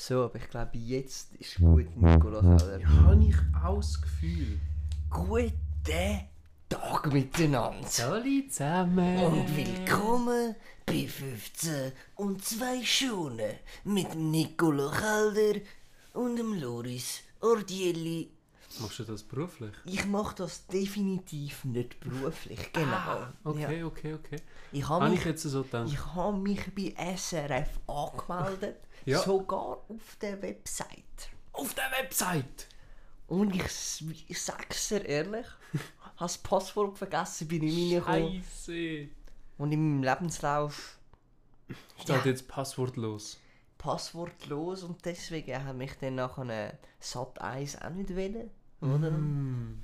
So, aber ich glaube, jetzt ist gut, Nicola Keller. Ja, habe ich auch das Gefühl. Guten Tag miteinander. Alle zusammen. Und willkommen bei 15 und 2 Schonen mit Nicola Kelder und dem Loris Ordielli. Machst du das beruflich? Ich mache das definitiv nicht beruflich, genau. Ah, okay, Ja. okay, okay. Ich habe Habe ich mich, jetzt so gedacht? ich habe mich bei SRF angemeldet, Ja. sogar auf der Website. Auf der Website! Und ich, ich sag's dir ehrlich, habe das Passwort vergessen, bin ich reingekommen. Scheiße! Und in meinem Lebenslauf Steht Ja. jetzt passwortlos. passwortlos und deswegen habe ich dann nachher Sat 1 auch nicht wählen. Oder? Mm.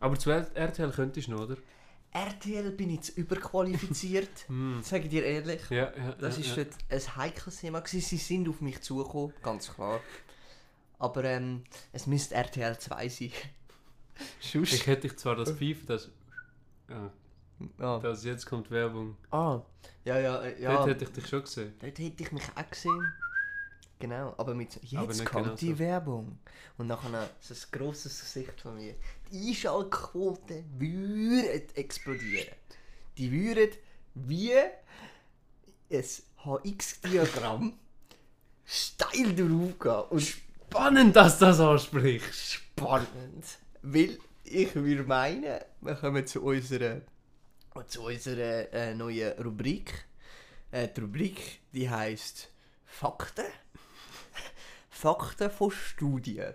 Aber zu RTL könntest du noch, oder? RTL bin ich zu überqualifiziert, Mm. sage ich dir ehrlich. Ja, ja. Das ja, ist ja. dort ein heikles Thema. gewesen. Sie sind auf mich zugekommen, ganz klar. Aber ähm, es müsste RTL 2 sein. Schuss. Ich hätte dich zwar das Pfeifen, das. Ja, ah. das jetzt kommt Werbung. ah, ja, ja, äh, ja. Dort hätte ich dich schon gesehen. Dort hätte ich mich auch gesehen. Genau, aber mit so, jetzt kommt genau die so. Werbung. Und nachher so ein grosses Gesicht von mir. Die Einschaltquote würde explodieren. Die würde wie ein HX-Diagramm steil draufgehen. Und Spannend, dass du das ansprichst! spannend. Weil ich würde meinen, wir kommen zu unserer, zu unserer äh, neuen Rubrik. Äh, die Rubrik, die heißt Fakten. Fakten von Studien.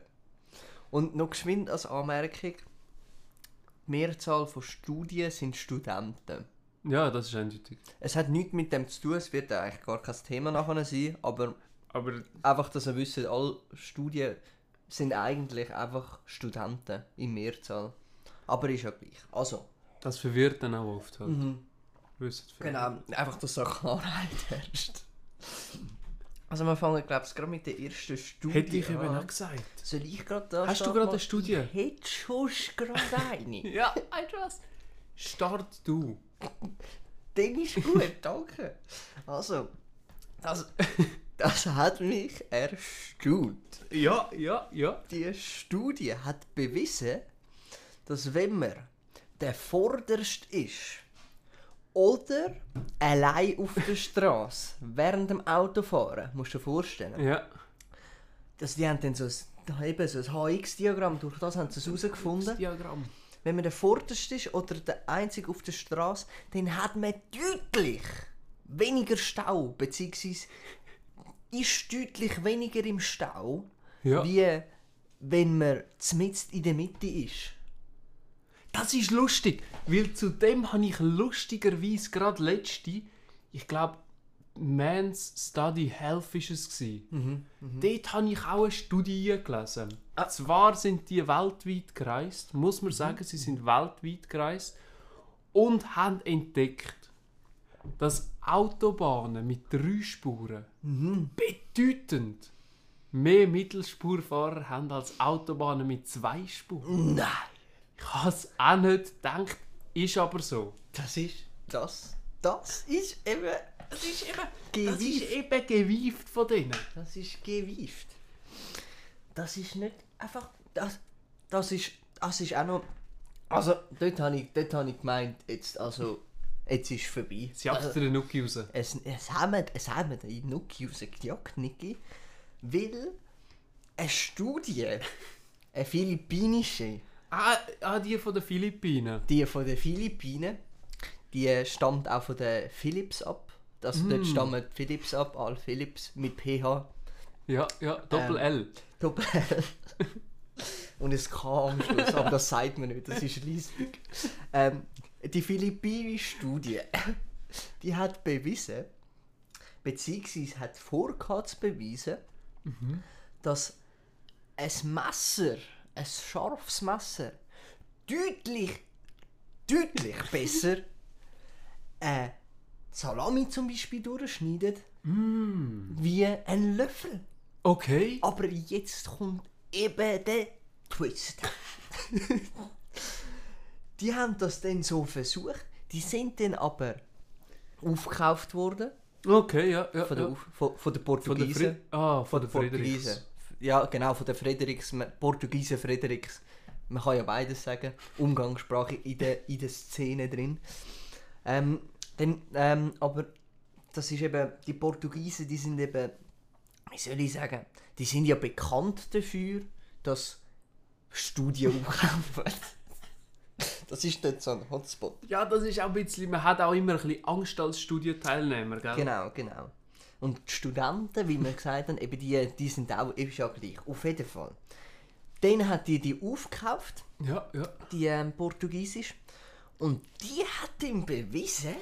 Und noch geschwind als Anmerkung, die Mehrzahl von Studien sind Studenten. Ja, das ist eindeutig. Es hat nichts mit dem zu tun, es wird eigentlich gar kein Thema nachher sein, aber Aber einfach, dass ihr wisst, alle Studien sind eigentlich einfach Studenten in Mehrzahl. Aber ist ja gleich. Also, das verwirrt dann auch oft halt. mhm. Genau, einfach, dass da Klarheit herrscht. Also wir fangen, glaube ich, gerade mit der ersten Studie Hätte ich eben an. auch gesagt. Soll ich gerade da Hast du gerade eine Studie? Ich hätte schon gerade eine. Ja, weißt du was? Start du. Dann ist gut, danke. Also, das, das hat mich erstaunt. Ja, ja, ja. Die Studie hat bewiesen, dass wenn man der Vorderste ist oder allein auf der Straße während dem Autofahren, musst du dir vorstellen, Ja. dass die haben dann so ein, eben so ein HX-Diagramm, durch das haben sie es herausgefunden. Diagramm. Wenn man der Vorderste ist oder der Einzige auf der Straße, dann hat man deutlich weniger Stau, beziehungsweise ist deutlich weniger im Stau, Ja. wie wenn man zmitzt in der Mitte ist. Das ist lustig, weil zu dem habe ich lustigerweise gerade letzte, ich glaube, Man's Study Health ist es gewesen. Dort habe ich auch eine Studie gelesen. Zwar sind die weltweit gereist, muss man sagen, sie sind weltweit gereist und haben entdeckt, dass Autobahnen mit drei Spuren bedeutend mehr Mittelspurfahrer haben als Autobahnen mit zwei Spuren. Nein! Ich habe es auch nicht gedacht, ist aber so. Das ist das. Das ist eben. Das ist eben, Gewieft. das ist eben gewieft von denen. Das ist gewieft. Das ist nicht einfach. Das, das ist. Das ist auch noch. Also, dort habe ich, dort habe ich gemeint, jetzt, also, jetzt ist es vorbei. Sie jagt also, den Nuki raus. es, es haben es haben die Nuki rausgejagt, Niki. Weil eine Studie, eine philippinische, Ah, ah, die von den Philippinen. die von den Philippinen, die stammt auch von den Philips ab. Also dort stammen Philips ab, all Philips mit PH. Ja, ja, Doppel Ähm. L. Doppel L. Und es K am Schluss, aber das sagt man nicht, das ist riesig. Ähm, die philippinische Studie, die hat bewiesen, beziehungsweise hat vorgehabt zu beweisen, dass ein Messer, ein scharfes Messer, deutlich, deutlich besser eine Salami zum Beispiel durchschneidet, wie ein Löffel. Okay. Aber jetzt kommt eben der Twist. die haben das dann so versucht. Die sind dann aber aufgekauft worden Okay, ja. ja, Von der, ja. Von, von der Von der Portugiesen. Ah, von der Portugiesen. Ja, genau, von der Frederiks, Portugiesen Frederiks. Man kann ja beides sagen. Umgangssprache in der, in der Szene drin. Ähm, dann, ähm, aber das ist eben, die Portugiesen, die sind eben, wie soll ich sagen, die sind ja bekannt dafür, dass Studien aufkaufen. Das ist nicht so ein Hotspot. Ja, das ist auch ein bisschen, man hat auch immer ein bisschen Angst als Studienteilnehmer, gell? Genau, genau. Und die Studenten, wie wir gesagt haben, eben die, die sind auch ist ja gleich. Auf jeden Fall. Dann hat die die aufgekauft, Ja, ja. die ähm, Portugiesisch. Und die hat ihm bewiesen,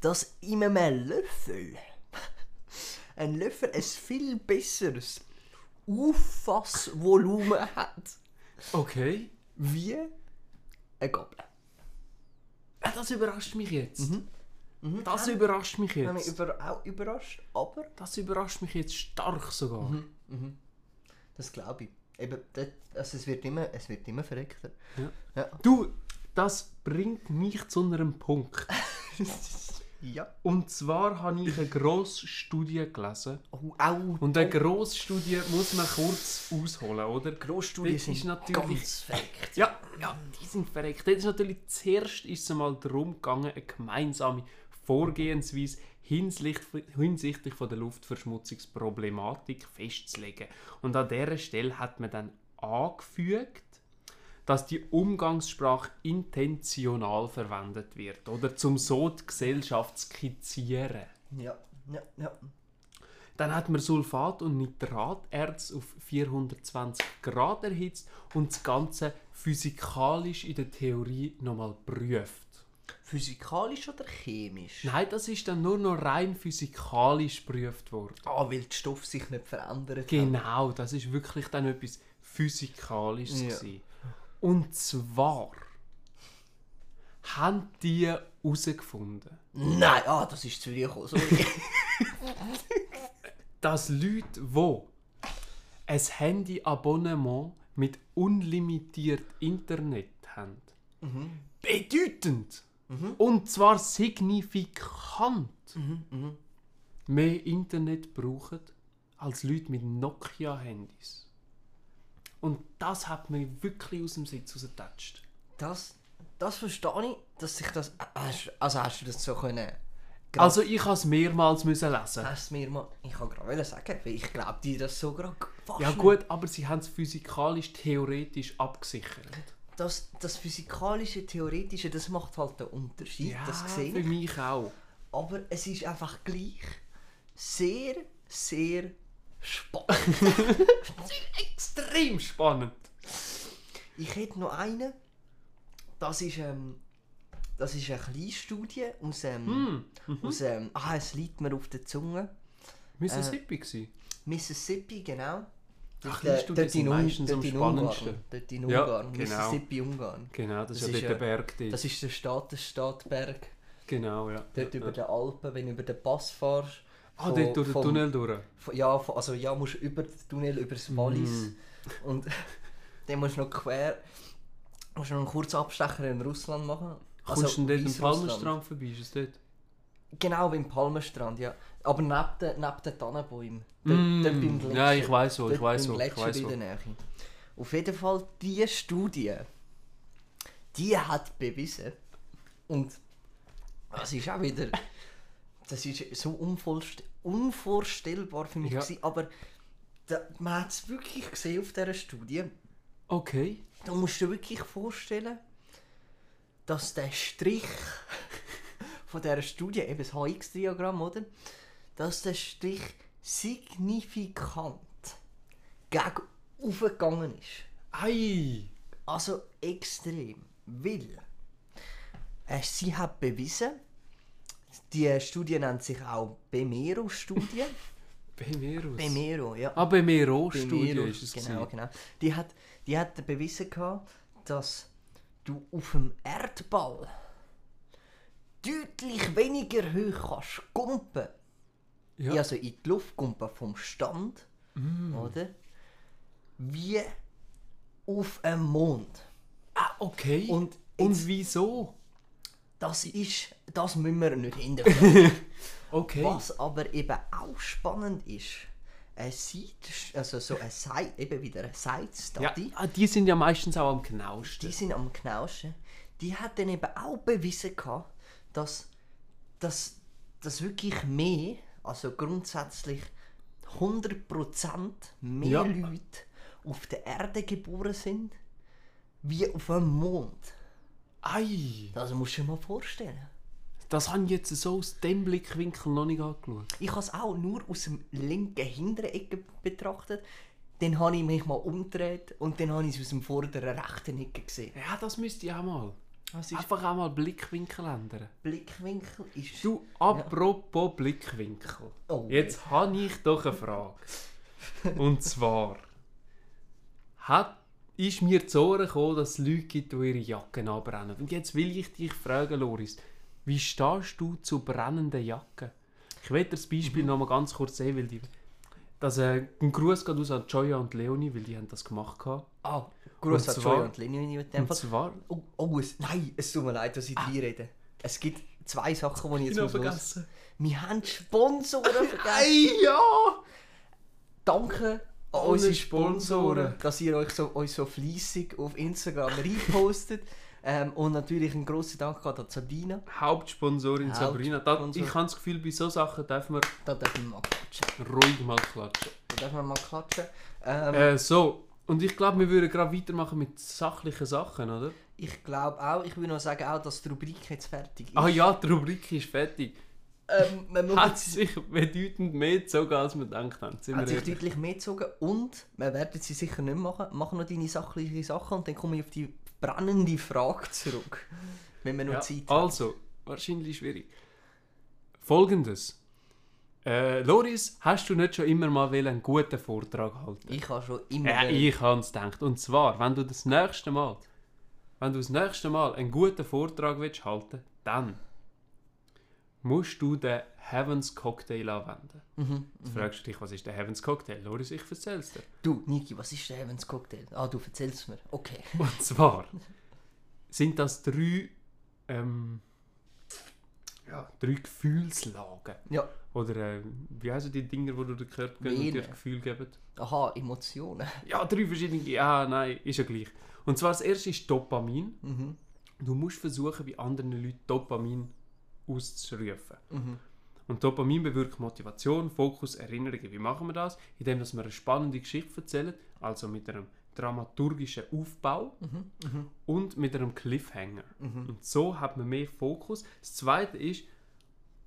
dass in einem Löffel ein Löffel ein viel besseres Auffassvolumen hat Okay. wie eine Gabel. Ah, Das überrascht mich jetzt. Mhm. Das überrascht mich Ich habe mich jetzt. über, auch überrascht, aber Das überrascht mich jetzt stark sogar. das glaube ich. Eben, das, also es, wird immer, es wird immer verreckter. Ja. Ja. Du, das bringt mich zu einem Punkt. ja. Und zwar habe ich eine grosse Studie gelesen. Oh, au. Und eine grosse Studie muss man kurz ausholen, oder? Grossstudien Das ist sind natürlich- ganz verreckt. Ja, ja, die sind verreckt. Jetzt ist natürlich zuerst ist es einmal darum gegangen, eine gemeinsame Vorgehensweise hinsichtlich, hinsichtlich von der Luftverschmutzungsproblematik festzulegen. Und an dieser Stelle hat man dann angefügt, dass die Umgangssprache intentional verwendet wird, oder zum so die Gesellschaft zu skizzieren. Ja, ja, ja. Dann hat man Sulfat und Nitraterz auf 420 Grad erhitzt und das Ganze physikalisch in der Theorie nochmal prüft. Physikalisch oder chemisch? Nein, das ist dann nur noch rein physikalisch geprüft worden. Ah, weil der Stoff sich nicht verändert hat. Genau, das ist wirklich dann etwas Physikalisches. Ja. gewesen. Und zwar haben die herausgefunden, Nein, ah, das ist zu dir gekommen, sorry. dass Leute, die ein Handy-Abonnement mit unlimitiert Internet haben, bedeutend und zwar signifikant mehr Internet brauchen als Leute mit Nokia-Handys. Und das hat mich wirklich aus dem Sitz rausgetatscht. das, das verstehe ich, dass sich das... Also hast du das so können... Also ich habe es mehrmals müssen lesen. Hast mal... Ich kann gerade sagen, weil ich glaube dir das so gerade Ja gut, aber sie haben es physikalisch, theoretisch abgesichert. Das, das physikalische, theoretische, das macht halt den Unterschied, das sehe für ich. mich auch. Aber es ist einfach gleich sehr, sehr spannend. Extrem spannend. Ich hätte noch eine. Das ist, ähm, das ist eine kleine Studie aus, ähm, Hm. aus ähm, ah, es liegt mir auf der Zunge. Mississippi äh, Mississippi, genau. Ach, äh, Studien dort in, Un meistens dort am in Ungarn. spannendsten. Dort in Ja, Ungarn. genau. Mississippi, Ungarn. Genau, das, Das ist ja der Berg. dort. Das ist der Staat, der Stadtberg. genau, ja. Dort ja, über ja. den Alpen, wenn du über den Pass fährst. Ah, von- dort durch den Tunnel durch. Von, ja, von, also ja, musst über den Tunnel, über das Wallis. Mm. Und dann musst du noch quer, musst du noch einen kurzen Abstecher in Russland machen. Kommst du denn dort am Weißrussland. Palmenstrand vorbei? Ist es dort? Genau, beim Palmenstrand, ja. Aber neben den, neben den Tannenbäumen. Dort, Mm. dort beim Gletscher. Ja, ich weiß wo, ich Dort weiß wo, ich weiß in wo. der Nähe. Auf jeden Fall, diese Studie, die hat bewiesen, und das ist auch wieder, das ist so unvorst unvorstellbar für mich, Ja. gewesen, aber da, man hat es wirklich gesehen auf dieser Studie. Okay. Da musst du dir wirklich vorstellen, dass der Strich von dieser Studie, eben das HX-Diagramm, oder? Dass der Strich signifikant gegen aufgegangen ist. Ei! Also extrem. Weil äh, sie hat bewiesen, die Studie nennt sich auch Bemero-Studie. Bemerus. Bemero, ja. Ah, Bemero-Studie Bemero, ist es. genau, gewesen. genau. Die hat, die hat bewiesen gehabt, dass du auf dem Erdball deutlich weniger hoch kannst kumpen. Ja. Also in die Luft kumpen vom Stand, Mm. oder? Wie auf dem Mond. Ah, okay. Und Und wieso? Das ist, das müssen wir nicht hinterfragen. Okay. Was aber eben auch spannend ist, eine Side, also so eine Side, eben wieder eine Side Ja, Study, ah, die sind ja meistens auch am genauesten. die sind am genauesten, die hat dann eben auch bewiesen gehabt, dass, dass, dass wirklich mehr, also grundsätzlich 100% mehr Ja. Leute auf der Erde geboren sind, wie auf dem Mond. Ei, Das musst du dir mal vorstellen. das habe ich jetzt so aus dem Blickwinkel noch nicht angeschaut. Ich habe es auch nur aus dem linken hinteren Ecke betrachtet. Dann habe ich mich mal umgedreht und dann habe ich es aus dem vorderen rechten Ecke gesehen. Ja, das müsste ich auch mal. Das ist Einfach auch mal Blickwinkel ändern. Blickwinkel ist... Du, apropos Blickwinkel. Oh, Jetzt habe ich doch eine Frage. Und zwar, hat, ist mir zu Ohren gekommen, dass es Leute gibt, die ihre Jacken abbrennen. Und jetzt will ich dich fragen, Loris, wie stehst du zu brennenden Jacken? Ich will dir das Beispiel Mhm. noch mal ganz kurz sehen, weil die, dass, äh, ein Gruß geht aus an Joya und Leonie, weil die haben das gemacht haben. Ah, Zwar- Joy und Leni mit dem Fall. zwar... Oh, oh es, nein, es tut mir leid, dass ich ah. rede. Es gibt zwei Sachen, die ich jetzt Ich muss habe los. vergessen. Wir haben Sponsoren vergessen. Ei, ja! Danke an Alle unsere Sponsoren. Dass ihr euch so, euch so fleissig auf Instagram repostet. ähm, und natürlich ein grosser Dank an Sabina. Hauptsponsorin Sabrina. Da, ich habe das Gefühl, bei solchen Sachen dürfen wir Da dürfen wir mal klatschen. ruhig mal klatschen. Da dürfen wir mal klatschen. Ähm, Äh, so, und ich glaube, wir würden gerade weitermachen mit sachlichen Sachen, oder? Ich glaube auch, ich will noch sagen, auch, dass die Rubrik jetzt fertig ist. Ah ja, die Rubrik ist fertig. Ähm, man Hat sich bedeutend mehr gezogen, als wir gedacht haben. Sind hat sich ehrlich? deutlich mehr gezogen und wir werden sie sicher nicht machen. Machen noch deine sachlichen Sachen und dann komme ich auf die brennende Frage zurück. Wenn wir noch ja, Zeit haben. also, wahrscheinlich schwierig. Folgendes. Äh, Loris, hast du nicht schon immer mal einen guten Vortrag halten? Ich habe schon immer... Wollen- ich habe es gedacht. Und zwar, wenn du das nächste Mal, wenn du das nächste Mal einen guten Vortrag willst halten, dann musst du den Heavens Cocktail anwenden. Mhm. Jetzt fragst du dich, was ist der Heavens Cocktail? Loris, ich erzähl's dir. Du, Niki, was ist der Heavens Cocktail? Ah, du erzählst mir. Okay. Und zwar sind das drei, ähm, ja, drei Gefühlslagen. Ja. Oder äh, wie heißen die Dinger, wo du den Körper geben und dir. Gefühl geben? Aha, Emotionen. Ja, drei verschiedene. Ja, nein, ist ja gleich. Und zwar das erste ist Dopamin. Mhm. Du musst versuchen, bei anderen Leuten Dopamin auszurufen. Mhm. Und Dopamin bewirkt Motivation, Fokus, Erinnerungen. Wie machen wir das? Indem dass wir eine spannende Geschichte erzählen, also mit einem dramaturgischen Aufbau Mhm. und mit einem Cliffhanger. Mhm. Und so hat man mehr Fokus. Das zweite ist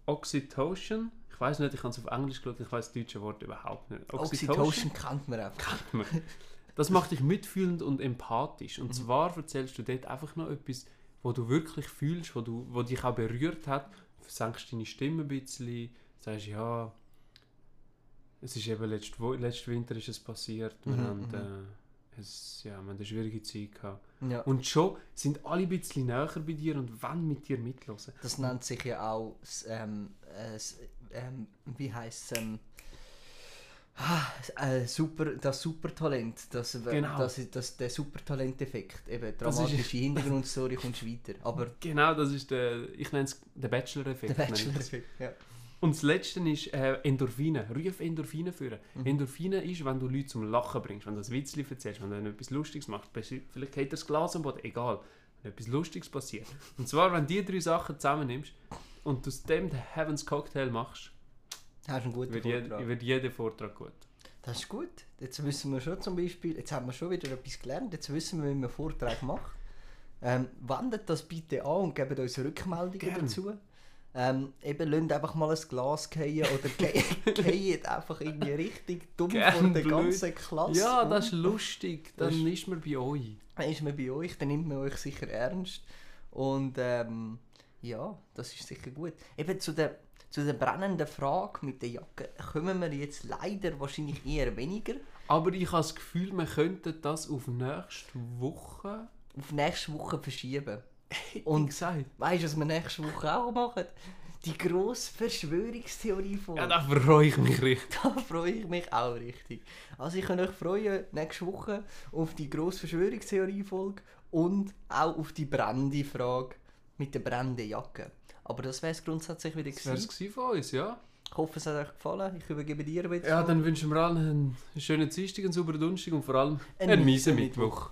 Oxytocin. Ich weiß nicht, ich habe es auf Englisch geschaut, ich weiß das deutsche Wort überhaupt nicht. Oxytocin kennt man einfach. Das macht dich mitfühlend und empathisch. Mhm. Und zwar erzählst du dort einfach noch etwas, wo du wirklich fühlst, wo, du, wo dich auch berührt hat. Senkst deine Stimme ein bisschen, sagst, ja, es ist eben letzt, letzten Winter ist es passiert. Wir, Mhm, haben, mhm. äh, es, ja, wir haben eine schwierige Zeit gehabt. Ja. Und schon sind alle ein bisschen näher bei dir und wollen mit dir mitlosen. Das nennt sich ja auch, ähm, äh, ähm, wie heißt es, ähm, ah, äh, super, das Supertalent, das, äh, Genau. das, das, der Supertalent-Effekt, eben Das ist- dramatische Hintergrundstory kommst weiter, aber Genau, das ist der, ich nenne es den Bachelor-Effekt. Bachelor-Effekt, ja. Und das letzte ist äh, Endorphine. Ruf Endorphine führen. Mhm. Endorphine ist, wenn du Leute zum Lachen bringst, wenn du ein Witzli erzählst, wenn du etwas Lustiges machst. Vielleicht geht das Glas am Boden, egal. Wenn etwas Lustiges passiert. Und zwar, wenn du die drei Sachen zusammennimmst und aus dem den Heavens Cocktail machst, Hast einen guten wird, jed Vortrag. wird jeder Vortrag gut. Das ist gut. Jetzt wissen wir schon zum Beispiel, jetzt haben wir schon wieder etwas gelernt, jetzt wissen wir, wie man einen Vortrag macht. Ähm, wendet das bitte an und gebt uns Rückmeldungen Gern. dazu. Ähm, eben, lasst einfach mal ein Glas fallen oder ge- geht einfach irgendwie richtig dumm Gern von der ganzen Klasse. Ja, das ist lustig. Das Dann ist- ist man bei euch. Dann ist man bei euch, dann nimmt man euch sicher ernst. Und ähm, ja, das ist sicher gut. Eben zu der, zu der brennenden Frage mit der Jacke kommen wir jetzt leider wahrscheinlich eher weniger. Aber ich habe das Gefühl, wir könnten das auf nächste Woche. auf nächste Woche verschieben. Und gesagt. weißt du, was wir nächste Woche auch machen? Die grosse Verschwörungstheorie von. Ja, da freue ich mich richtig. da freue ich mich auch richtig. Also ich kann euch freuen, nächste Woche auf die grosse Verschwörungstheorie-Folge und auch auf die brennende Frage mit der brennenden Jacke. Aber das wäre es grundsätzlich wieder Das wäre es gewesen. gewesen von uns, ja. Ich hoffe, es hat euch gefallen. Ich übergebe dir wieder. Ja, dann wünschen wir allen einen schönen Dienstag, einen sauberen Donnerstag und vor allem Einen einen miesen miesen Mittwoch.